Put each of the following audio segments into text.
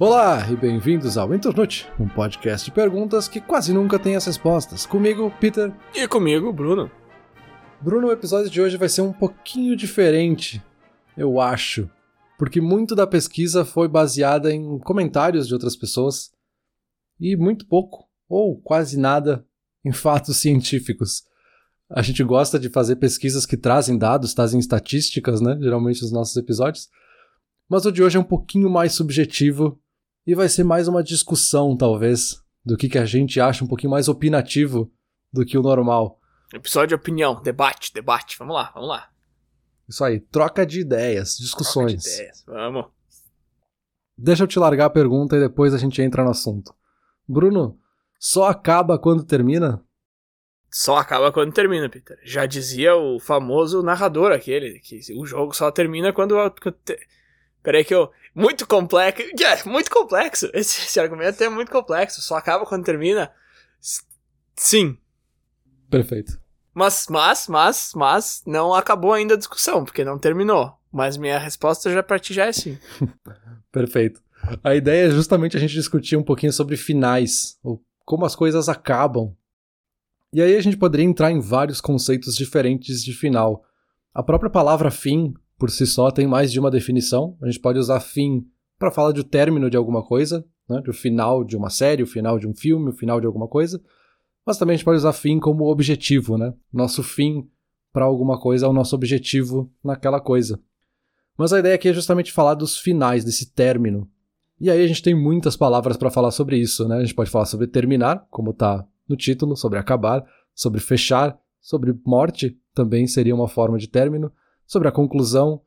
Olá e bem-vindos ao Internute, um podcast de perguntas que quase nunca tem as respostas. Comigo, Peter. E comigo, Bruno. Bruno, o episódio de hoje vai ser um pouquinho diferente, eu acho, porque muito da pesquisa foi baseada em comentários de outras pessoas e muito pouco, ou quase nada, em fatos científicos. A gente gosta de fazer pesquisas que trazem dados, trazem estatísticas, né? Geralmente nos nossos episódios. Mas o de hoje é um pouquinho mais subjetivo e vai ser mais uma discussão, talvez, do que, que a gente acha, um pouquinho mais opinativo do que o normal. Episódio de opinião, debate, debate. Vamos lá, vamos lá. Isso aí, troca de ideias, discussões. Troca de ideias, vamos. Deixa eu te largar a pergunta e depois a gente entra no assunto. Bruno, só acaba quando termina? Só acaba quando termina, Peter. Já dizia o famoso narrador aquele, que o jogo só termina quando. Peraí que eu. Muito complexo. Yeah, muito complexo. Esse, esse argumento é muito complexo. Só acaba quando termina. Sim. Perfeito. Mas, mas, mas, mas, não acabou ainda a discussão, porque não terminou. Mas minha resposta já para ti já é sim. Perfeito. A ideia é justamente a gente discutir um pouquinho sobre finais, ou como as coisas acabam. E aí a gente poderia entrar em vários conceitos diferentes de final. A própria palavra fim por si só tem mais de uma definição. A gente pode usar fim para falar do término de alguma coisa, né? do final de uma série, o final de um filme, o final de alguma coisa. Mas também a gente pode usar fim como objetivo, né? Nosso fim para alguma coisa é o nosso objetivo naquela coisa. Mas a ideia aqui é justamente falar dos finais, desse término. E aí a gente tem muitas palavras para falar sobre isso, né? A gente pode falar sobre terminar, como está no título, sobre acabar, sobre fechar, sobre morte, também seria uma forma de término sobre a conclusão,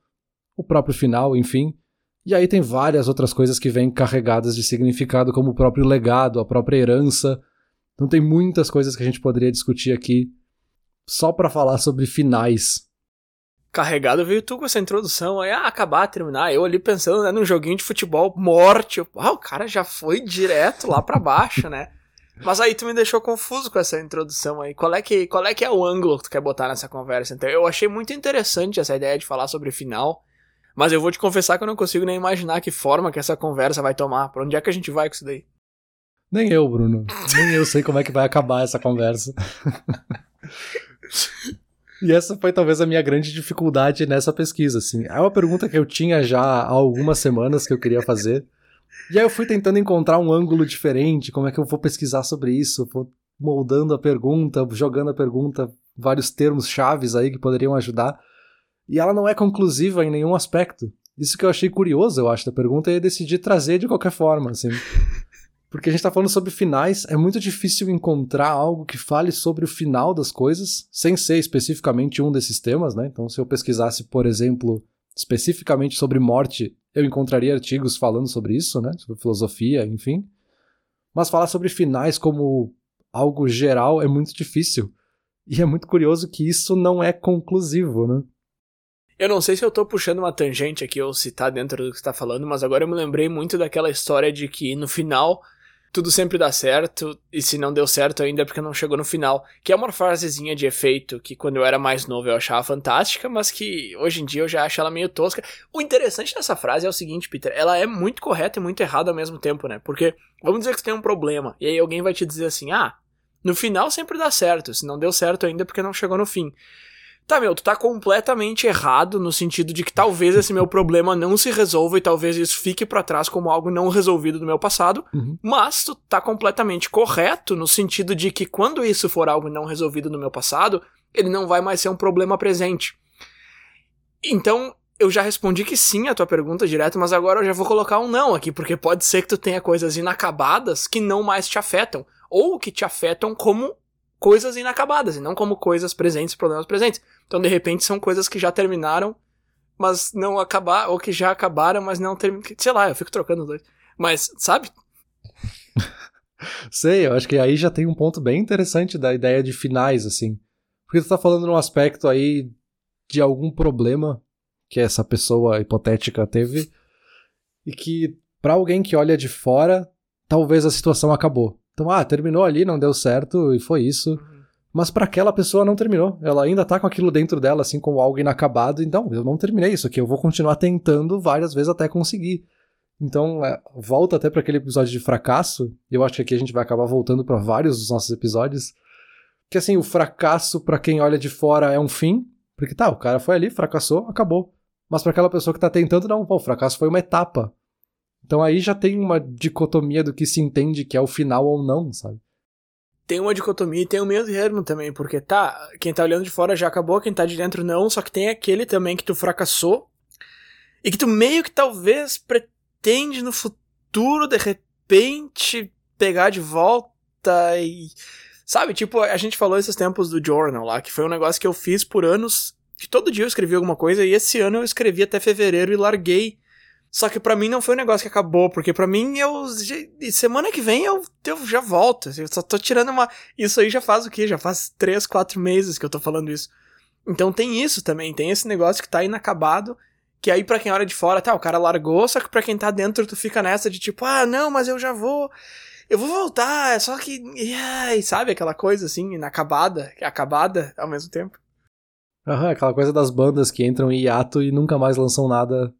o próprio final, enfim. E aí tem várias outras coisas que vêm carregadas de significado, como o próprio legado, a própria herança. Então tem muitas coisas que a gente poderia discutir aqui só para falar sobre finais. Carregado veio tu com essa introdução aí, ah, acabar, terminar. Eu ali pensando, né, num joguinho de futebol, morte. Ah, o cara já foi direto lá para baixo, né? Mas aí tu me deixou confuso com essa introdução aí. Qual é que, qual é, que é o ângulo que tu quer botar nessa conversa? Então, eu achei muito interessante essa ideia de falar sobre final. Mas eu vou te confessar que eu não consigo nem imaginar que forma que essa conversa vai tomar. Pra onde é que a gente vai com isso daí? Nem eu, Bruno. Nem eu sei como é que vai acabar essa conversa. e essa foi talvez a minha grande dificuldade nessa pesquisa, assim. É uma pergunta que eu tinha já há algumas semanas que eu queria fazer. E aí eu fui tentando encontrar um ângulo diferente, como é que eu vou pesquisar sobre isso, vou moldando a pergunta, jogando a pergunta, vários termos chaves aí que poderiam ajudar. E ela não é conclusiva em nenhum aspecto. Isso que eu achei curioso, eu acho, da pergunta, e decidi trazer de qualquer forma, assim. Porque a gente tá falando sobre finais, é muito difícil encontrar algo que fale sobre o final das coisas, sem ser especificamente um desses temas, né? Então, se eu pesquisasse, por exemplo, especificamente sobre morte, eu encontraria artigos falando sobre isso, né? Sobre filosofia, enfim. Mas falar sobre finais como algo geral é muito difícil. E é muito curioso que isso não é conclusivo, né? Eu não sei se eu tô puxando uma tangente aqui ou se tá dentro do que você tá falando, mas agora eu me lembrei muito daquela história de que no final tudo sempre dá certo, e se não deu certo ainda é porque não chegou no final. Que é uma frasezinha de efeito que quando eu era mais novo eu achava fantástica, mas que hoje em dia eu já acho ela meio tosca. O interessante dessa frase é o seguinte, Peter, ela é muito correta e muito errada ao mesmo tempo, né? Porque vamos dizer que você tem um problema, e aí alguém vai te dizer assim: ah, no final sempre dá certo, se não deu certo ainda é porque não chegou no fim. Tá, meu, tu tá completamente errado no sentido de que talvez esse meu problema não se resolva e talvez isso fique para trás como algo não resolvido do meu passado, uhum. mas tu tá completamente correto no sentido de que quando isso for algo não resolvido no meu passado, ele não vai mais ser um problema presente. Então, eu já respondi que sim a tua pergunta direto, mas agora eu já vou colocar um não aqui, porque pode ser que tu tenha coisas inacabadas que não mais te afetam, ou que te afetam como coisas inacabadas e não como coisas presentes, problemas presentes. Então, de repente, são coisas que já terminaram, mas não acabaram, ou que já acabaram, mas não terminaram. Sei lá, eu fico trocando os dois. Mas, sabe? Sei, eu acho que aí já tem um ponto bem interessante da ideia de finais, assim. Porque tu tá falando num aspecto aí de algum problema que essa pessoa hipotética teve e que para alguém que olha de fora, talvez a situação acabou. Então, ah, terminou ali, não deu certo e foi isso. Uhum. Mas para aquela pessoa não terminou. Ela ainda tá com aquilo dentro dela, assim, como algo inacabado. Então, eu não terminei isso aqui. Eu vou continuar tentando várias vezes até conseguir. Então, é, volta até para aquele episódio de fracasso, e eu acho que aqui a gente vai acabar voltando para vários dos nossos episódios. Que assim, o fracasso para quem olha de fora é um fim, porque tá, o cara foi ali, fracassou, acabou. Mas para aquela pessoa que tá tentando, não, pô, o fracasso foi uma etapa. Então aí já tem uma dicotomia do que se entende que é o final ou não, sabe? Tem uma dicotomia e tem um meio termo também, porque tá, quem tá olhando de fora já acabou, quem tá de dentro não, só que tem aquele também que tu fracassou e que tu meio que talvez pretende no futuro, de repente, pegar de volta e. Sabe, tipo, a gente falou esses tempos do journal lá, que foi um negócio que eu fiz por anos, que todo dia eu escrevi alguma coisa, e esse ano eu escrevi até fevereiro e larguei. Só que para mim não foi um negócio que acabou, porque para mim eu. Semana que vem eu, eu já volto. Eu só tô tirando uma. Isso aí já faz o quê? Já faz três, quatro meses que eu tô falando isso. Então tem isso também, tem esse negócio que tá inacabado que aí para quem olha de fora, tá, o cara largou, só que pra quem tá dentro tu fica nessa de tipo, ah, não, mas eu já vou. Eu vou voltar, é só que. Ai, sabe aquela coisa assim, inacabada, acabada ao mesmo tempo. Aham, aquela coisa das bandas que entram em hiato e nunca mais lançam nada.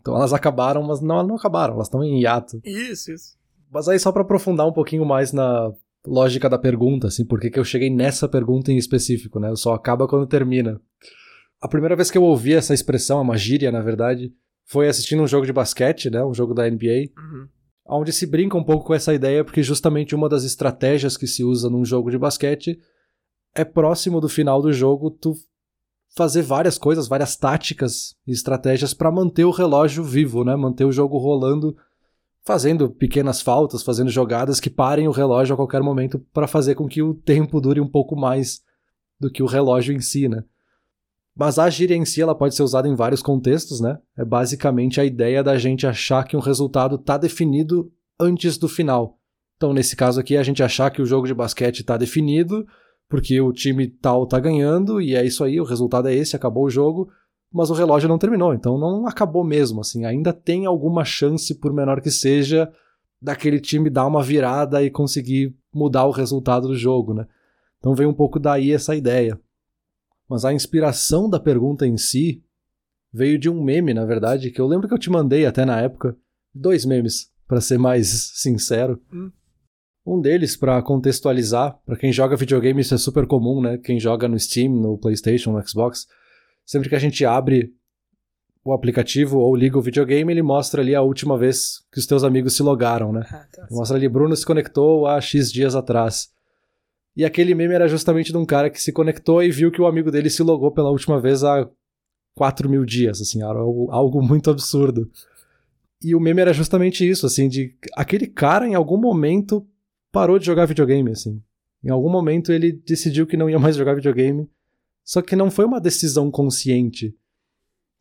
Então elas acabaram, mas não, não acabaram, elas estão em hiato. Isso, isso. Mas aí só para aprofundar um pouquinho mais na lógica da pergunta, assim, por que eu cheguei nessa pergunta em específico, né? Só acaba quando termina. A primeira vez que eu ouvi essa expressão, é uma gíria, na verdade, foi assistindo um jogo de basquete, né? Um jogo da NBA. Uhum. Onde se brinca um pouco com essa ideia, porque justamente uma das estratégias que se usa num jogo de basquete é próximo do final do jogo tu fazer várias coisas, várias táticas e estratégias para manter o relógio vivo, né? Manter o jogo rolando, fazendo pequenas faltas, fazendo jogadas que parem o relógio a qualquer momento para fazer com que o tempo dure um pouco mais do que o relógio em si, né? Mas a gíria em si ela pode ser usada em vários contextos, né? É basicamente a ideia da gente achar que um resultado está definido antes do final. Então, nesse caso aqui, a gente achar que o jogo de basquete está definido, porque o time tal está ganhando, e é isso aí, o resultado é esse, acabou o jogo, mas o relógio não terminou, então não acabou mesmo, assim, ainda tem alguma chance, por menor que seja, daquele time dar uma virada e conseguir mudar o resultado do jogo, né? Então vem um pouco daí essa ideia. Mas a inspiração da pergunta em si veio de um meme, na verdade, que eu lembro que eu te mandei até na época. Dois memes, para ser mais sincero. Hum. Um deles, para contextualizar, para quem joga videogame isso é super comum, né? Quem joga no Steam, no PlayStation, no Xbox, sempre que a gente abre o aplicativo ou liga o videogame, ele mostra ali a última vez que os teus amigos se logaram, né? Ah, tá mostra ali, Bruno se conectou há X dias atrás. E aquele meme era justamente de um cara que se conectou e viu que o amigo dele se logou pela última vez há 4 mil dias, assim, algo muito absurdo. E o meme era justamente isso, assim, de aquele cara em algum momento parou de jogar videogame, assim. Em algum momento ele decidiu que não ia mais jogar videogame, só que não foi uma decisão consciente.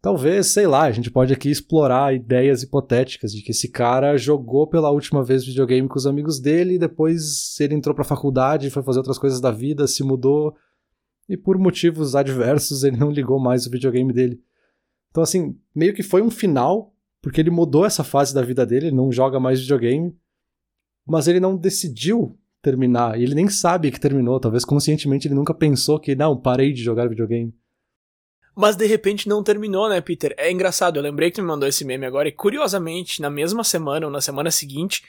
Talvez, sei lá, a gente pode aqui explorar ideias hipotéticas de que esse cara jogou pela última vez videogame com os amigos dele, e depois ele entrou pra faculdade, foi fazer outras coisas da vida, se mudou, e por motivos adversos ele não ligou mais o videogame dele. Então, assim, meio que foi um final, porque ele mudou essa fase da vida dele, ele não joga mais videogame, mas ele não decidiu terminar, e ele nem sabe que terminou, talvez conscientemente ele nunca pensou que, não, parei de jogar videogame. Mas de repente não terminou, né, Peter? É engraçado, eu lembrei que tu me mandou esse meme agora, e curiosamente, na mesma semana ou na semana seguinte,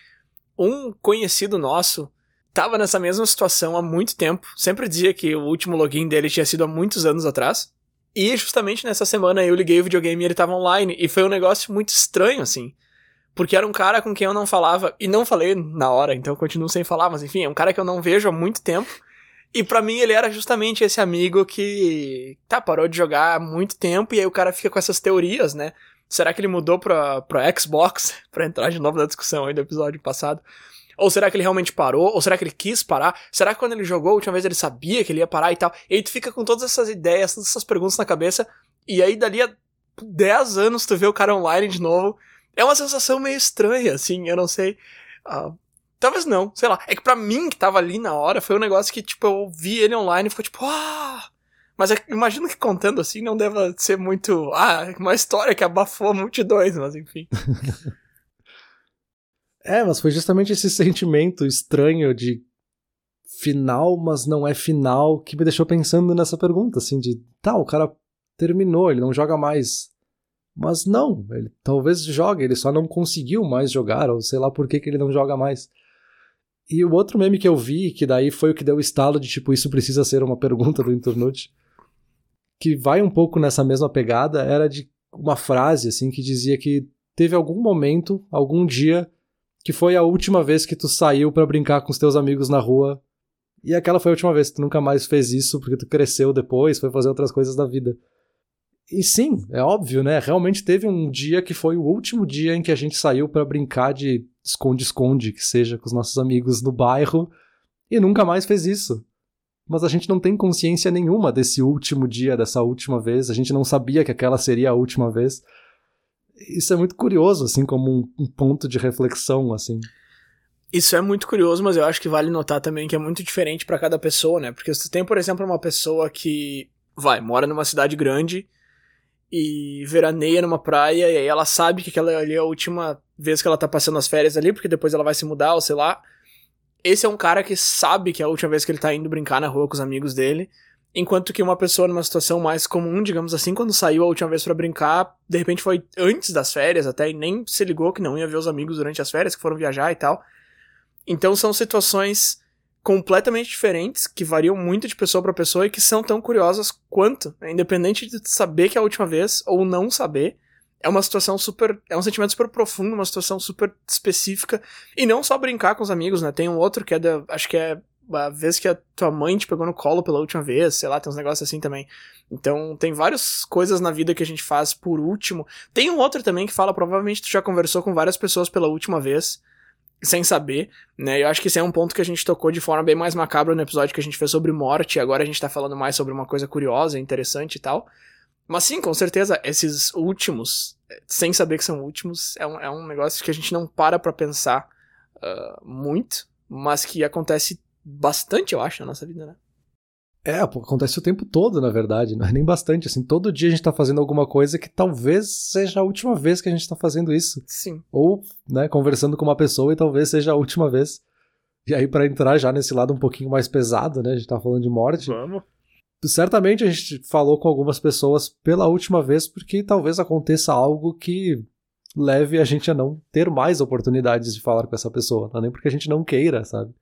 um conhecido nosso tava nessa mesma situação há muito tempo. Sempre dizia que o último login dele tinha sido há muitos anos atrás. E justamente nessa semana eu liguei o videogame e ele tava online. E foi um negócio muito estranho, assim. Porque era um cara com quem eu não falava. E não falei na hora, então eu continuo sem falar, mas enfim, é um cara que eu não vejo há muito tempo. E para mim ele era justamente esse amigo que, tá, parou de jogar há muito tempo e aí o cara fica com essas teorias, né? Será que ele mudou pra, pra Xbox? pra entrar de novo na discussão aí do episódio passado. Ou será que ele realmente parou? Ou será que ele quis parar? Será que quando ele jogou a última vez ele sabia que ele ia parar e tal? E aí tu fica com todas essas ideias, todas essas perguntas na cabeça. E aí dali a 10 anos tu vê o cara online de novo. É uma sensação meio estranha, assim, eu não sei. Uh, Talvez não, sei lá. É que pra mim, que tava ali na hora, foi um negócio que, tipo, eu vi ele online e ficou tipo, ah! Mas é, imagino que contando assim não deva ser muito. Ah, uma história que abafou multidões, mas enfim. é, mas foi justamente esse sentimento estranho de final, mas não é final, que me deixou pensando nessa pergunta, assim, de tá, o cara terminou, ele não joga mais. Mas não, ele talvez jogue, ele só não conseguiu mais jogar, ou sei lá por que, que ele não joga mais. E o outro meme que eu vi, que daí foi o que deu o estalo de tipo, isso precisa ser uma pergunta do Internute, que vai um pouco nessa mesma pegada, era de uma frase assim que dizia que teve algum momento, algum dia, que foi a última vez que tu saiu para brincar com os teus amigos na rua. E aquela foi a última vez, tu nunca mais fez isso porque tu cresceu depois, foi fazer outras coisas da vida. E sim, é óbvio, né? Realmente teve um dia que foi o último dia em que a gente saiu para brincar de esconde-esconde, que seja com os nossos amigos no bairro, e nunca mais fez isso. Mas a gente não tem consciência nenhuma desse último dia, dessa última vez, a gente não sabia que aquela seria a última vez. Isso é muito curioso, assim, como um, um ponto de reflexão, assim. Isso é muito curioso, mas eu acho que vale notar também que é muito diferente para cada pessoa, né? Porque se tem, por exemplo, uma pessoa que vai, mora numa cidade grande e veraneia numa praia, e aí ela sabe que aquela ali é a última vez que ela tá passando as férias ali, porque depois ela vai se mudar, ou sei lá. Esse é um cara que sabe que é a última vez que ele tá indo brincar na rua com os amigos dele. Enquanto que uma pessoa numa situação mais comum, digamos assim, quando saiu a última vez para brincar, de repente foi antes das férias até, e nem se ligou que não ia ver os amigos durante as férias, que foram viajar e tal. Então são situações completamente diferentes, que variam muito de pessoa para pessoa e que são tão curiosas quanto, né? independente de saber que é a última vez ou não saber. É uma situação super. É um sentimento super profundo, uma situação super específica. E não só brincar com os amigos, né? Tem um outro que é da. Acho que é a vez que a tua mãe te pegou no colo pela última vez, sei lá, tem uns negócios assim também. Então, tem várias coisas na vida que a gente faz por último. Tem um outro também que fala, provavelmente tu já conversou com várias pessoas pela última vez sem saber, né? Eu acho que esse é um ponto que a gente tocou de forma bem mais macabra no episódio que a gente fez sobre morte, agora a gente tá falando mais sobre uma coisa curiosa, interessante e tal. Mas sim, com certeza, esses últimos, sem saber que são últimos, é um, é um negócio que a gente não para pra pensar uh, muito, mas que acontece bastante, eu acho, na nossa vida, né? É, acontece o tempo todo, na verdade, não é nem bastante, assim, todo dia a gente tá fazendo alguma coisa que talvez seja a última vez que a gente tá fazendo isso. Sim. Ou, né, conversando com uma pessoa e talvez seja a última vez. E aí, para entrar já nesse lado um pouquinho mais pesado, né, a gente tá falando de morte. Vamos. Certamente a gente falou com algumas pessoas pela última vez porque talvez aconteça algo que leve a gente a não ter mais oportunidades de falar com essa pessoa, não é nem porque a gente não queira, sabe?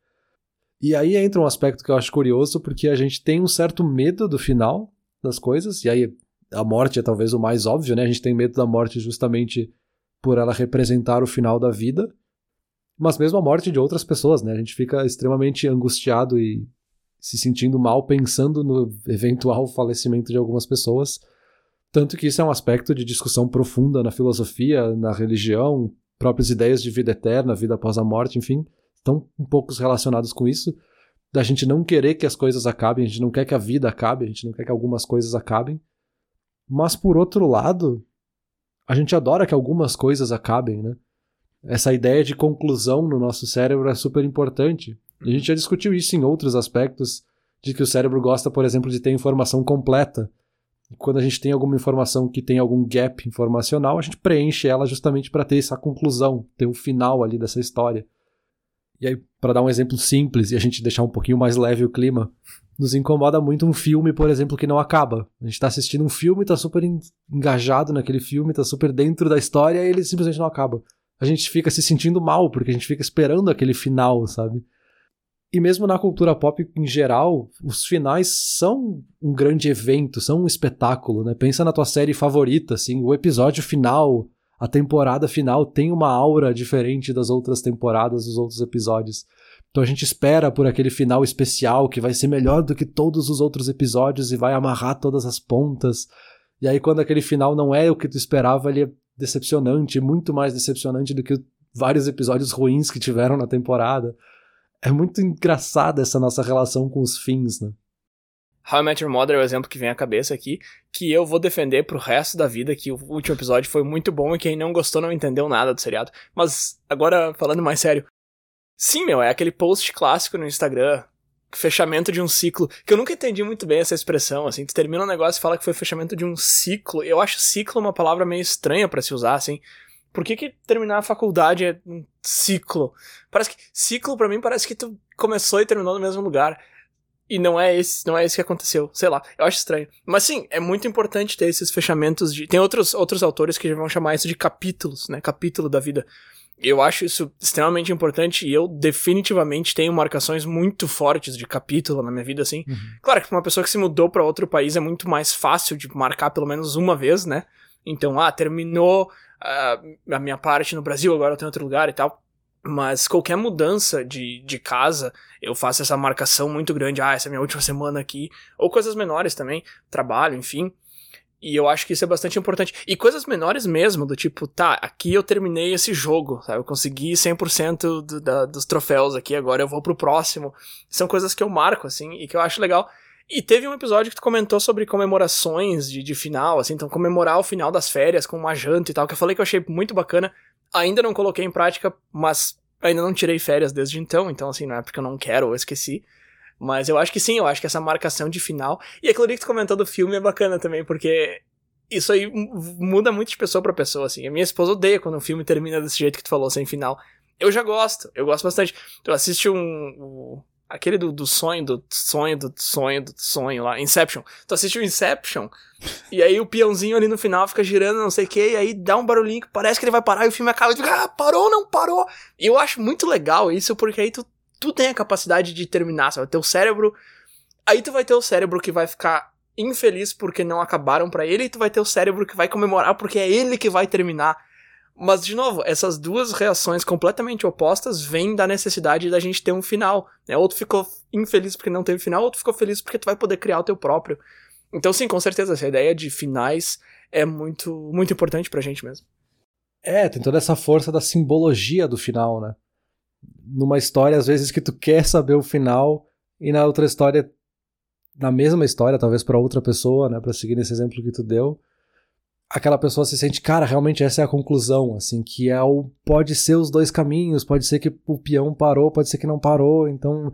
E aí entra um aspecto que eu acho curioso, porque a gente tem um certo medo do final das coisas, e aí a morte é talvez o mais óbvio, né? A gente tem medo da morte justamente por ela representar o final da vida, mas mesmo a morte de outras pessoas, né? A gente fica extremamente angustiado e se sentindo mal pensando no eventual falecimento de algumas pessoas. Tanto que isso é um aspecto de discussão profunda na filosofia, na religião, próprias ideias de vida eterna, vida após a morte, enfim estão um pouco relacionados com isso, da gente não querer que as coisas acabem, a gente não quer que a vida acabe, a gente não quer que algumas coisas acabem. Mas por outro lado, a gente adora que algumas coisas acabem, né? Essa ideia de conclusão no nosso cérebro é super importante. A gente já discutiu isso em outros aspectos, de que o cérebro gosta, por exemplo, de ter informação completa. E quando a gente tem alguma informação que tem algum gap informacional, a gente preenche ela justamente para ter essa conclusão, ter o um final ali dessa história. E aí, para dar um exemplo simples e a gente deixar um pouquinho mais leve o clima, nos incomoda muito um filme, por exemplo, que não acaba. A gente tá assistindo um filme, tá super engajado naquele filme, tá super dentro da história e ele simplesmente não acaba. A gente fica se sentindo mal, porque a gente fica esperando aquele final, sabe? E mesmo na cultura pop em geral, os finais são um grande evento, são um espetáculo, né? Pensa na tua série favorita, assim, o episódio final, a temporada final tem uma aura diferente das outras temporadas, dos outros episódios. Então a gente espera por aquele final especial que vai ser melhor do que todos os outros episódios e vai amarrar todas as pontas. E aí quando aquele final não é o que tu esperava, ele é decepcionante, muito mais decepcionante do que vários episódios ruins que tiveram na temporada. É muito engraçada essa nossa relação com os fins, né? How I Met Your Mother é o exemplo que vem à cabeça aqui, que eu vou defender pro resto da vida, que o último episódio foi muito bom e quem não gostou não entendeu nada do seriado. Mas, agora, falando mais sério, sim, meu, é aquele post clássico no Instagram, fechamento de um ciclo, que eu nunca entendi muito bem essa expressão, assim, tu termina um negócio e fala que foi fechamento de um ciclo, eu acho ciclo uma palavra meio estranha para se usar, assim, por que, que terminar a faculdade é um ciclo? Parece que, ciclo para mim parece que tu começou e terminou no mesmo lugar E não é esse, não é esse que aconteceu. Sei lá, eu acho estranho. Mas sim, é muito importante ter esses fechamentos de. Tem outros, outros autores que vão chamar isso de capítulos, né? Capítulo da vida. Eu acho isso extremamente importante e eu definitivamente tenho marcações muito fortes de capítulo na minha vida, assim. Uhum. Claro que pra uma pessoa que se mudou para outro país é muito mais fácil de marcar pelo menos uma vez, né? Então, ah, terminou uh, a minha parte no Brasil, agora eu tenho outro lugar e tal. Mas qualquer mudança de, de casa, eu faço essa marcação muito grande. Ah, essa é minha última semana aqui. Ou coisas menores também, trabalho, enfim. E eu acho que isso é bastante importante. E coisas menores mesmo, do tipo, tá, aqui eu terminei esse jogo, sabe? Eu consegui 100% do, da, dos troféus aqui, agora eu vou pro próximo. São coisas que eu marco, assim, e que eu acho legal. E teve um episódio que tu comentou sobre comemorações de, de final, assim, então comemorar o final das férias com uma janta e tal, que eu falei que eu achei muito bacana. Ainda não coloquei em prática, mas ainda não tirei férias desde então, então assim, não é porque eu não quero ou esqueci. Mas eu acho que sim, eu acho que essa marcação de final. E aquilo que tu comentou do filme é bacana também, porque isso aí muda muito de pessoa para pessoa, assim. A minha esposa odeia quando um filme termina desse jeito que tu falou, sem final. Eu já gosto, eu gosto bastante. Tu assiste um. um aquele do, do sonho, do sonho, do sonho, do sonho lá, Inception. Tu assiste o Inception, e aí o peãozinho ali no final fica girando, não sei o que, e aí dá um barulhinho que parece que ele vai parar e o filme acaba e fica, ah, parou, não parou. E eu acho muito legal isso, porque aí tu tu tem a capacidade de terminar, sabe? Teu cérebro. Aí tu vai ter o cérebro que vai ficar infeliz porque não acabaram para ele, e tu vai ter o cérebro que vai comemorar porque é ele que vai terminar. Mas, de novo, essas duas reações completamente opostas vêm da necessidade da gente ter um final. Né? Ou tu ficou infeliz porque não teve final, ou tu ficou feliz porque tu vai poder criar o teu próprio. Então, sim, com certeza, essa ideia de finais é muito, muito importante pra gente mesmo. É, tem toda essa força da simbologia do final, né? numa história, às vezes, que tu quer saber o final, e na outra história, na mesma história, talvez para outra pessoa, né, para seguir nesse exemplo que tu deu, aquela pessoa se sente, cara, realmente essa é a conclusão, assim, que é o pode ser os dois caminhos, pode ser que o peão parou, pode ser que não parou, então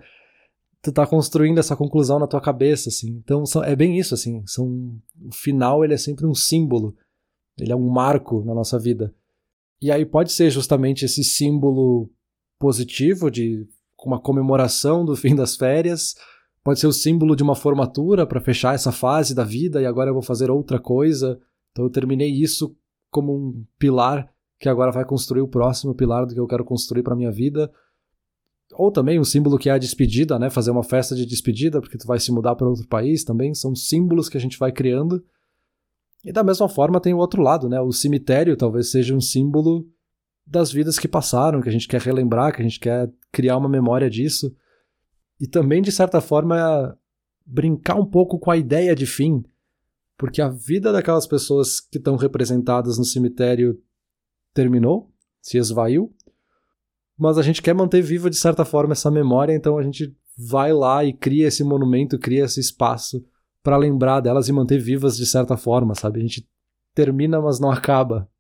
tu tá construindo essa conclusão na tua cabeça, assim. Então são, é bem isso, assim, são o final ele é sempre um símbolo, ele é um marco na nossa vida. E aí pode ser justamente esse símbolo positivo de uma comemoração do fim das férias, pode ser o símbolo de uma formatura para fechar essa fase da vida e agora eu vou fazer outra coisa. Então eu terminei isso como um pilar que agora vai construir o próximo pilar do que eu quero construir para minha vida. Ou também um símbolo que é a despedida, né? Fazer uma festa de despedida porque tu vai se mudar para outro país também, são símbolos que a gente vai criando. E da mesma forma tem o outro lado, né? O cemitério talvez seja um símbolo das vidas que passaram, que a gente quer relembrar, que a gente quer criar uma memória disso. E também, de certa forma, brincar um pouco com a ideia de fim, porque a vida daquelas pessoas que estão representadas no cemitério terminou, se esvaiu, mas a gente quer manter viva, de certa forma, essa memória, então a gente vai lá e cria esse monumento, cria esse espaço para lembrar delas e manter vivas de certa forma, sabe? A gente termina, mas não acaba.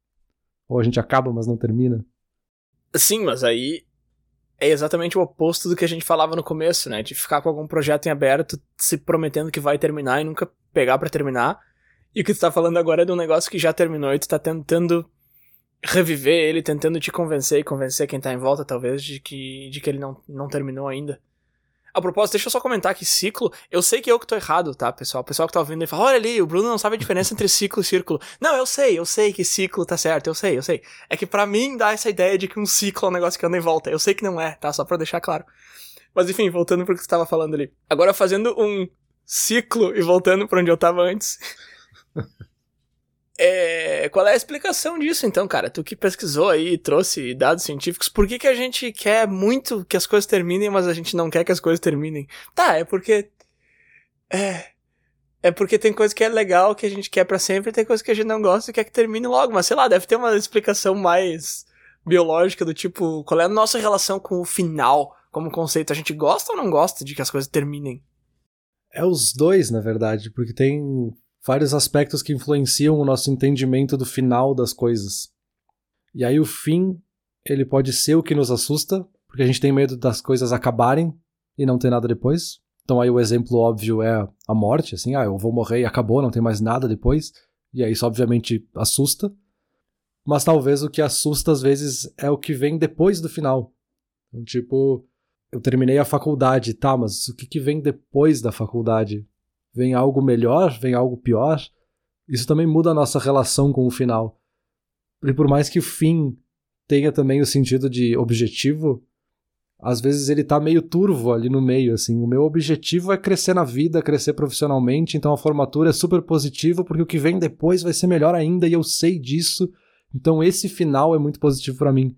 Ou a gente acaba, mas não termina. Sim, mas aí é exatamente o oposto do que a gente falava no começo, né? De ficar com algum projeto em aberto, se prometendo que vai terminar e nunca pegar para terminar. E o que tu tá falando agora é de um negócio que já terminou e tu tá tentando reviver ele, tentando te convencer e convencer quem tá em volta, talvez, de que, de que ele não, não terminou ainda. A propósito, deixa eu só comentar que ciclo, eu sei que eu que tô errado, tá, pessoal? O pessoal que tá ouvindo e fala, olha ali, o Bruno não sabe a diferença entre ciclo e círculo. Não, eu sei, eu sei que ciclo tá certo, eu sei, eu sei. É que para mim dá essa ideia de que um ciclo é um negócio que anda em volta. Eu sei que não é, tá? Só pra deixar claro. Mas enfim, voltando pro que você tava falando ali. Agora fazendo um ciclo e voltando pra onde eu tava antes. É, qual é a explicação disso, então, cara? Tu que pesquisou aí, trouxe dados científicos, por que, que a gente quer muito que as coisas terminem, mas a gente não quer que as coisas terminem? Tá, é porque. É. É porque tem coisa que é legal, que a gente quer para sempre, e tem coisa que a gente não gosta e quer que termine logo. Mas sei lá, deve ter uma explicação mais biológica do tipo, qual é a nossa relação com o final como conceito? A gente gosta ou não gosta de que as coisas terminem? É os dois, na verdade, porque tem vários aspectos que influenciam o nosso entendimento do final das coisas. E aí o fim, ele pode ser o que nos assusta, porque a gente tem medo das coisas acabarem e não ter nada depois. Então aí o exemplo óbvio é a morte, assim, ah, eu vou morrer e acabou, não tem mais nada depois. E aí isso obviamente assusta. Mas talvez o que assusta às vezes é o que vem depois do final. Então, tipo, eu terminei a faculdade, tá, mas o que, que vem depois da faculdade? Vem algo melhor? Vem algo pior? Isso também muda a nossa relação com o final. E por mais que o fim tenha também o sentido de objetivo, às vezes ele tá meio turvo ali no meio, assim. O meu objetivo é crescer na vida, crescer profissionalmente, então a formatura é super positiva porque o que vem depois vai ser melhor ainda e eu sei disso. Então esse final é muito positivo para mim.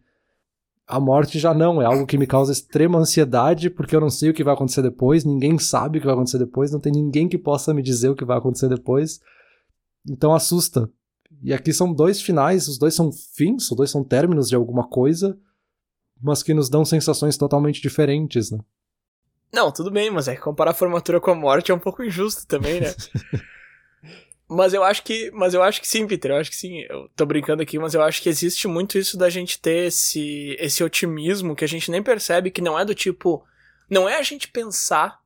A morte já não, é algo que me causa extrema ansiedade porque eu não sei o que vai acontecer depois, ninguém sabe o que vai acontecer depois, não tem ninguém que possa me dizer o que vai acontecer depois. Então assusta. E aqui são dois finais, os dois são fins, os dois são términos de alguma coisa, mas que nos dão sensações totalmente diferentes, né? Não, tudo bem, mas é que comparar a formatura com a morte é um pouco injusto também, né? mas eu acho que, mas eu acho que sim, Peter, eu acho que sim. Eu tô brincando aqui, mas eu acho que existe muito isso da gente ter esse esse otimismo que a gente nem percebe que não é do tipo, não é a gente pensar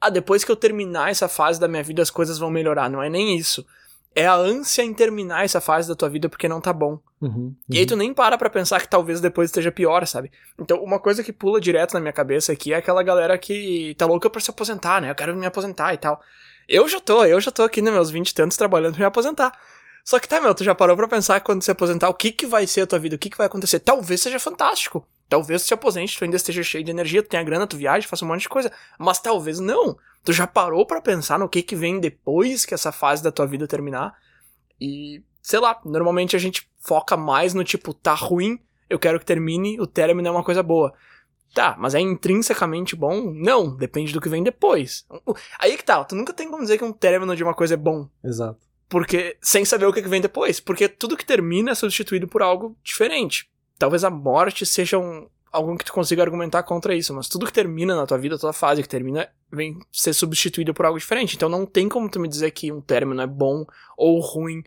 ah, depois que eu terminar essa fase da minha vida as coisas vão melhorar, não é nem isso é a ânsia em terminar essa fase da tua vida porque não tá bom. Uhum, uhum. E aí tu nem para pra pensar que talvez depois esteja pior, sabe? Então, uma coisa que pula direto na minha cabeça aqui é aquela galera que tá louca pra se aposentar, né? Eu quero me aposentar e tal. Eu já tô, eu já tô aqui nos meus 20 e tantos trabalhando pra me aposentar. Só que tá, meu, tu já parou pra pensar quando se aposentar, o que que vai ser a tua vida, o que que vai acontecer? Talvez seja fantástico. Talvez se aposente, tu ainda esteja cheio de energia, tu tenha grana, tu viaja, faça um monte de coisa. Mas talvez não. Tu já parou para pensar no que que vem depois que essa fase da tua vida terminar? E, sei lá, normalmente a gente foca mais no tipo, tá ruim, eu quero que termine, o término é uma coisa boa. Tá, mas é intrinsecamente bom? Não, depende do que vem depois. Aí que tá, tu nunca tem como dizer que um término de uma coisa é bom. Exato. Porque, sem saber o que vem depois. Porque tudo que termina é substituído por algo diferente. Talvez a morte seja um, algo que tu consiga argumentar contra isso, mas tudo que termina na tua vida, toda fase que termina, vem ser substituído por algo diferente. Então não tem como tu me dizer que um término é bom ou ruim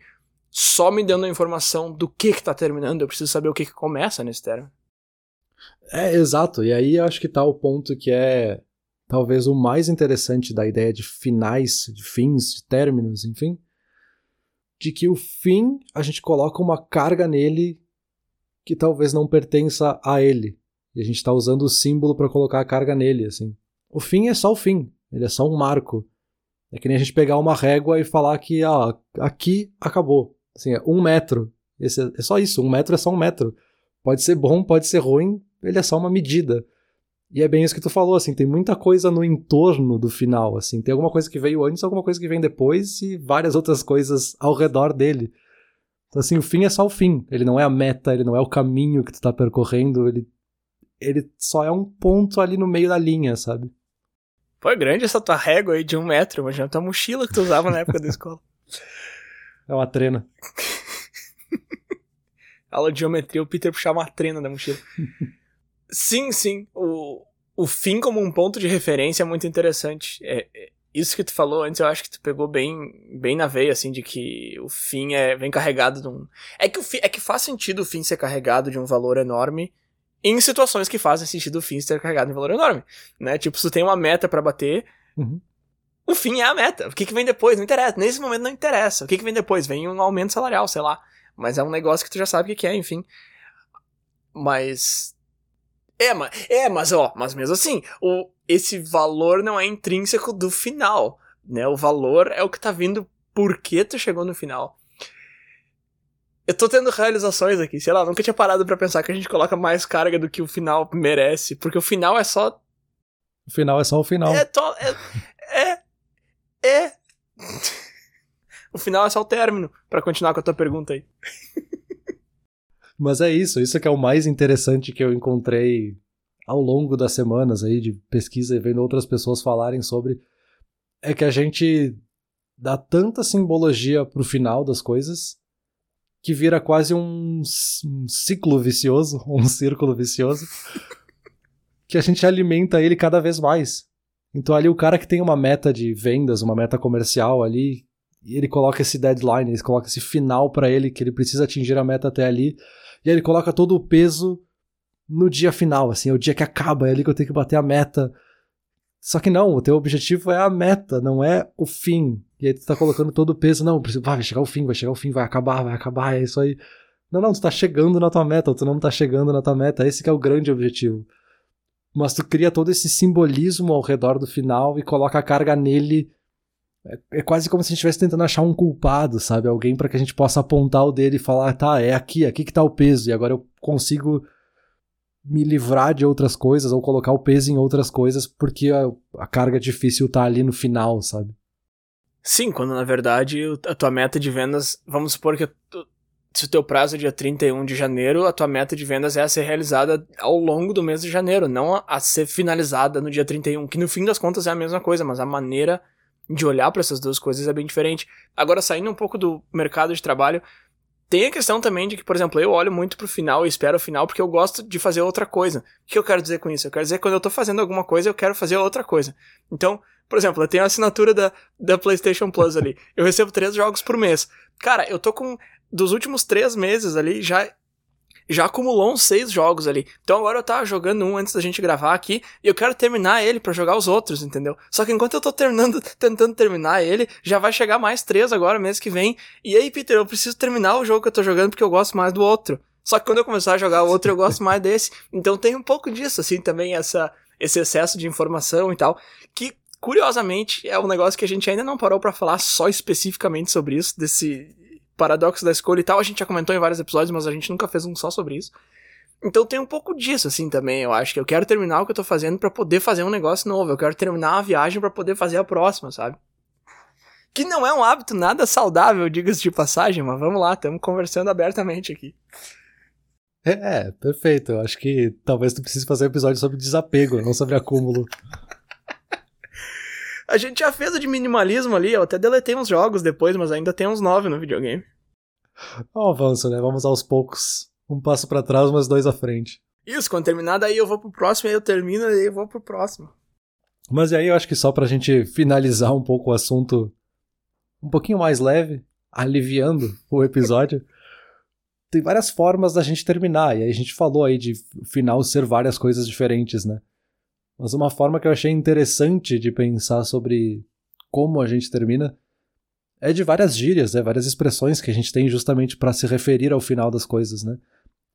só me dando a informação do que que tá terminando. Eu preciso saber o que que começa nesse término. É, exato. E aí eu acho que tá o ponto que é talvez o mais interessante da ideia de finais, de fins, de términos, enfim, de que o fim a gente coloca uma carga nele que talvez não pertença a ele. E a gente está usando o símbolo para colocar a carga nele, assim. O fim é só o fim, ele é só um marco. É que nem a gente pegar uma régua e falar que ah, aqui acabou. Assim, é um metro. Esse é, é só isso, um metro é só um metro. Pode ser bom, pode ser ruim, ele é só uma medida. E é bem isso que tu falou, assim, tem muita coisa no entorno do final, assim, tem alguma coisa que veio antes, alguma coisa que vem depois e várias outras coisas ao redor dele. Então, assim, o fim é só o fim, ele não é a meta, ele não é o caminho que tu tá percorrendo, ele ele só é um ponto ali no meio da linha, sabe? Foi grande essa tua régua aí de um metro, imagina a tua mochila que tu usava na época da escola. É uma trena. Aula de geometria, o Peter puxava uma trena da mochila. sim, sim. O, o fim como um ponto de referência é muito interessante. É, é, isso que tu falou antes, eu acho que tu pegou bem, bem na veia, assim, de que o fim é, vem carregado de um. É que, o fi, é que faz sentido o fim ser carregado de um valor enorme em situações que fazem sentido o fim ser carregado em valor enorme, né? Tipo, se tu tem uma meta para bater, uhum. o fim é a meta. O que, que vem depois? Não interessa. Nesse momento não interessa. O que, que vem depois? Vem um aumento salarial, sei lá. Mas é um negócio que tu já sabe o que, que é, enfim. Mas. É, mas, é, mas ó, mas mesmo assim, o, esse valor não é intrínseco do final, né? O valor é o que tá vindo porque tu chegou no final. Eu tô tendo realizações aqui, sei lá, nunca tinha parado para pensar que a gente coloca mais carga do que o final merece, porque o final é só. O final é só o final. É, to... é, é, é. o final é só o término, para continuar com a tua pergunta aí. Mas é isso, isso que é o mais interessante que eu encontrei ao longo das semanas aí de pesquisa e vendo outras pessoas falarem sobre é que a gente dá tanta simbologia pro final das coisas que vira quase um, um ciclo vicioso, um círculo vicioso, que a gente alimenta ele cada vez mais. Então ali o cara que tem uma meta de vendas, uma meta comercial ali, ele coloca esse deadline, ele coloca esse final para ele que ele precisa atingir a meta até ali, e aí ele coloca todo o peso no dia final, assim, é o dia que acaba, é ali que eu tenho que bater a meta. Só que não, o teu objetivo é a meta, não é o fim. E aí tu tá colocando todo o peso, não, vai chegar o fim, vai chegar o fim, vai acabar, vai acabar, é isso aí. Não, não, tu tá chegando na tua meta, tu não tá chegando na tua meta, esse que é o grande objetivo. mas tu cria todo esse simbolismo ao redor do final e coloca a carga nele. É, é quase como se a gente estivesse tentando achar um culpado, sabe? Alguém para que a gente possa apontar o dele e falar, tá, é aqui, aqui que tá o peso, e agora eu consigo me livrar de outras coisas ou colocar o peso em outras coisas porque a, a carga difícil tá ali no final, sabe? Sim, quando na verdade a tua meta de vendas, vamos supor que se o teu prazo é dia 31 de janeiro, a tua meta de vendas é a ser realizada ao longo do mês de janeiro, não a ser finalizada no dia 31, que no fim das contas é a mesma coisa, mas a maneira de olhar para essas duas coisas é bem diferente. Agora, saindo um pouco do mercado de trabalho, tem a questão também de que, por exemplo, eu olho muito pro final e espero o final porque eu gosto de fazer outra coisa. O que eu quero dizer com isso? Eu quero dizer que quando eu tô fazendo alguma coisa, eu quero fazer outra coisa. Então, por exemplo, eu tenho a assinatura da, da PlayStation Plus ali. Eu recebo três jogos por mês. Cara, eu tô com dos últimos três meses ali, já já acumulou uns seis jogos ali. Então agora eu tava jogando um antes da gente gravar aqui e eu quero terminar ele para jogar os outros, entendeu? Só que enquanto eu tô terminando, tentando terminar ele, já vai chegar mais três agora mês que vem. E aí, Peter, eu preciso terminar o jogo que eu tô jogando porque eu gosto mais do outro. Só que quando eu começar a jogar o outro, eu gosto mais desse. Então tem um pouco disso, assim, também, essa, esse excesso de informação e tal. Que, curiosamente, é um negócio que a gente ainda não parou para falar só especificamente sobre isso, desse paradoxo da escolha e tal, a gente já comentou em vários episódios, mas a gente nunca fez um só sobre isso. Então tem um pouco disso, assim, também, eu acho que eu quero terminar o que eu tô fazendo para poder fazer um negócio novo, eu quero terminar a viagem para poder fazer a próxima, sabe? Que não é um hábito nada saudável, diga-se de passagem, mas vamos lá, estamos conversando abertamente aqui. É, é, perfeito. Eu acho que talvez tu precise fazer um episódio sobre desapego, não sobre acúmulo. A gente já fez de minimalismo ali, eu até deletei uns jogos depois, mas ainda tem uns nove no videogame. É um avanço, né? Vamos aos poucos. Um passo para trás, mas dois à frente. Isso, quando terminar, daí eu vou pro próximo, aí eu termino, aí eu vou pro próximo. Mas aí eu acho que só pra gente finalizar um pouco o assunto um pouquinho mais leve, aliviando o episódio, tem várias formas da gente terminar. E aí a gente falou aí de final ser várias coisas diferentes, né? Mas uma forma que eu achei interessante de pensar sobre como a gente termina é de várias gírias, né? várias expressões que a gente tem justamente para se referir ao final das coisas, né?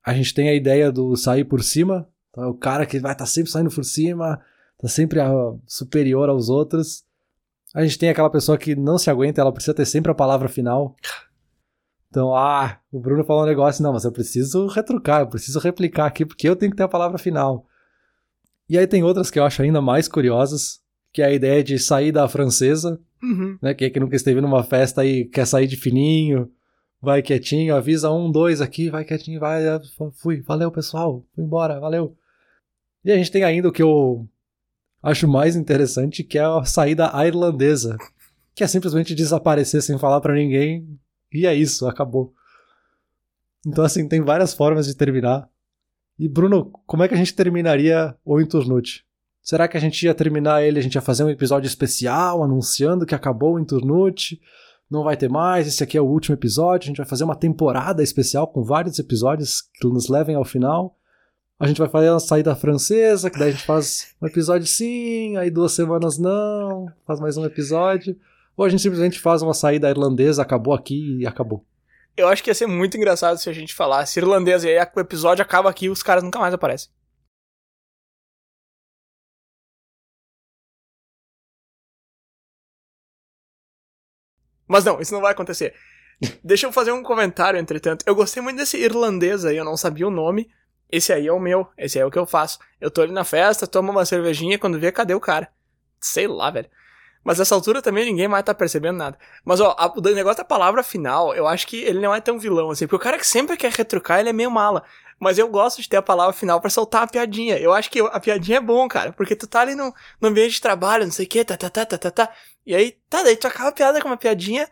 A gente tem a ideia do sair por cima, então é o cara que vai estar tá sempre saindo por cima, tá sempre superior aos outros. A gente tem aquela pessoa que não se aguenta, ela precisa ter sempre a palavra final. Então, ah, o Bruno falou um negócio, não, mas eu preciso retrucar, eu preciso replicar aqui, porque eu tenho que ter a palavra final. E aí tem outras que eu acho ainda mais curiosas, que é a ideia de sair da francesa, uhum. né? Que é que nunca esteve numa festa e quer sair de fininho, vai quietinho, avisa um, dois aqui, vai quietinho, vai, fui, valeu pessoal, fui embora, valeu. E a gente tem ainda o que eu acho mais interessante, que é a saída irlandesa, que é simplesmente desaparecer sem falar para ninguém, e é isso, acabou. Então, assim, tem várias formas de terminar. E Bruno, como é que a gente terminaria o Inturnute? Será que a gente ia terminar ele, a gente ia fazer um episódio especial anunciando que acabou o Inturnute? Não vai ter mais, esse aqui é o último episódio, a gente vai fazer uma temporada especial com vários episódios que nos levem ao final. A gente vai fazer a saída francesa, que daí a gente faz um episódio sim, aí duas semanas não, faz mais um episódio. Ou a gente simplesmente faz uma saída irlandesa, acabou aqui e acabou. Eu acho que ia ser muito engraçado se a gente falasse irlandês e aí o episódio acaba aqui e os caras nunca mais aparecem. Mas não, isso não vai acontecer. Deixa eu fazer um comentário, entretanto. Eu gostei muito desse irlandês aí, eu não sabia o nome. Esse aí é o meu, esse aí é o que eu faço. Eu tô ali na festa, tomo uma cervejinha, quando vê, cadê o cara? Sei lá, velho. Mas nessa altura também ninguém mais tá percebendo nada. Mas ó, a, o negócio da palavra final, eu acho que ele não é tão vilão assim. Porque o cara que sempre quer retrucar, ele é meio mala. Mas eu gosto de ter a palavra final para soltar a piadinha. Eu acho que a piadinha é bom, cara. Porque tu tá ali no, no ambiente de trabalho, não sei o que, tá, tá, tá, tá, tá, tá. E aí, tá, daí tu acaba a piada com uma piadinha.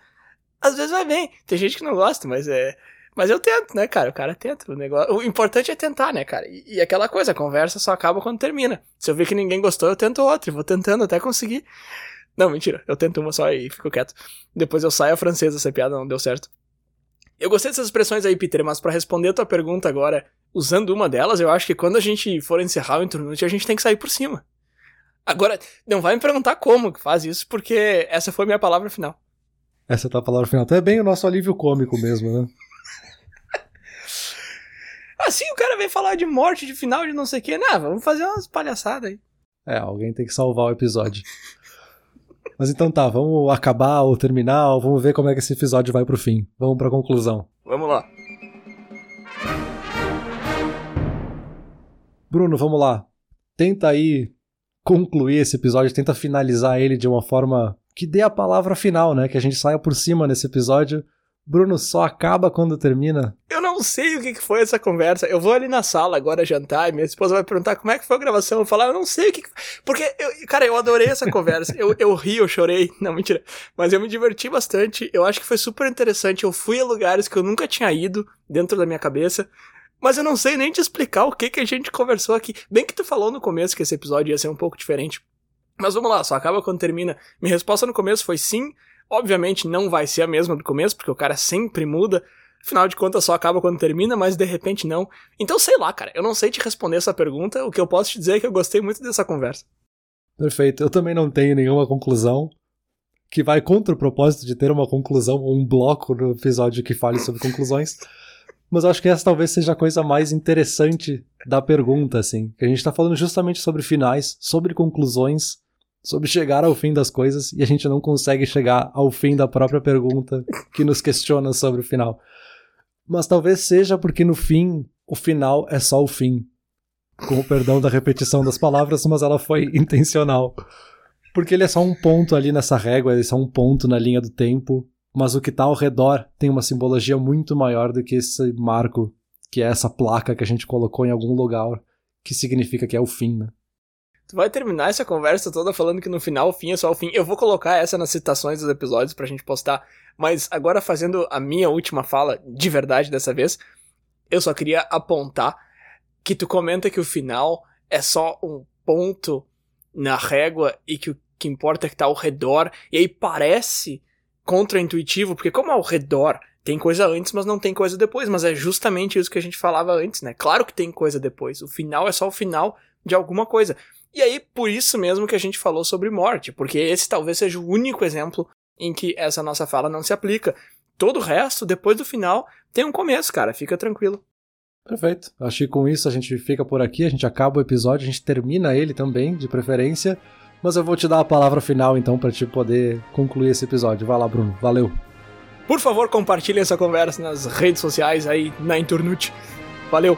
Às vezes vai bem. Tem gente que não gosta, mas é. Mas eu tento, né, cara? O cara tenta. O, negócio... o importante é tentar, né, cara? E, e, aquela coisa, a conversa só acaba quando termina. Se eu ver que ninguém gostou, eu tento outra. E vou tentando até conseguir. Não, mentira. Eu tento uma só e fico quieto. Depois eu saio a francesa, essa piada não deu certo. Eu gostei dessas expressões aí, Peter, mas para responder a tua pergunta agora, usando uma delas, eu acho que quando a gente for encerrar o Internute, a gente tem que sair por cima. Agora, não vai me perguntar como que faz isso, porque essa foi minha palavra final. Essa é a tua palavra final. Até bem o nosso alívio cômico mesmo, né? assim o cara vem falar de morte, de final, de não sei o que? Não, vamos fazer umas palhaçadas aí. É, alguém tem que salvar o episódio. Mas então tá, vamos acabar ou terminar, ou vamos ver como é que esse episódio vai pro fim. Vamos pra conclusão. Vamos lá. Bruno, vamos lá. Tenta aí concluir esse episódio, tenta finalizar ele de uma forma que dê a palavra final, né? Que a gente saia por cima nesse episódio. Bruno, só acaba quando termina? Eu não sei o que foi essa conversa. Eu vou ali na sala agora jantar e minha esposa vai perguntar como é que foi a gravação. Eu vou falar, eu não sei o que. Porque, eu, cara, eu adorei essa conversa. eu, eu ri, eu chorei. Não, mentira. Mas eu me diverti bastante. Eu acho que foi super interessante. Eu fui a lugares que eu nunca tinha ido dentro da minha cabeça. Mas eu não sei nem te explicar o que, que a gente conversou aqui. Bem que tu falou no começo que esse episódio ia ser um pouco diferente. Mas vamos lá, só acaba quando termina. Minha resposta no começo foi sim. Obviamente não vai ser a mesma do começo, porque o cara sempre muda. Afinal de contas, só acaba quando termina, mas de repente não. Então, sei lá, cara, eu não sei te responder essa pergunta. O que eu posso te dizer é que eu gostei muito dessa conversa. Perfeito. Eu também não tenho nenhuma conclusão que vai contra o propósito de ter uma conclusão, um bloco no episódio que fale sobre conclusões. Mas acho que essa talvez seja a coisa mais interessante da pergunta, assim. Que a gente tá falando justamente sobre finais, sobre conclusões, sobre chegar ao fim das coisas, e a gente não consegue chegar ao fim da própria pergunta que nos questiona sobre o final. Mas talvez seja porque no fim, o final é só o fim. Com o perdão da repetição das palavras, mas ela foi intencional. Porque ele é só um ponto ali nessa régua, ele é só um ponto na linha do tempo, mas o que está ao redor tem uma simbologia muito maior do que esse marco, que é essa placa que a gente colocou em algum lugar, que significa que é o fim, né? Tu vai terminar essa conversa toda falando que no final o fim é só o fim. Eu vou colocar essa nas citações dos episódios pra gente postar. Mas agora fazendo a minha última fala, de verdade dessa vez, eu só queria apontar que tu comenta que o final é só um ponto na régua e que o que importa é que tá ao redor. E aí parece contraintuitivo, porque como ao redor tem coisa antes, mas não tem coisa depois, mas é justamente isso que a gente falava antes, né? Claro que tem coisa depois. O final é só o final de alguma coisa. E aí, por isso mesmo que a gente falou sobre morte, porque esse talvez seja o único exemplo em que essa nossa fala não se aplica. Todo o resto, depois do final, tem um começo, cara, fica tranquilo. Perfeito. Acho que com isso a gente fica por aqui, a gente acaba o episódio, a gente termina ele também, de preferência. Mas eu vou te dar a palavra final então para te poder concluir esse episódio. Vai lá, Bruno. Valeu. Por favor, compartilhe essa conversa nas redes sociais aí na internet. Valeu.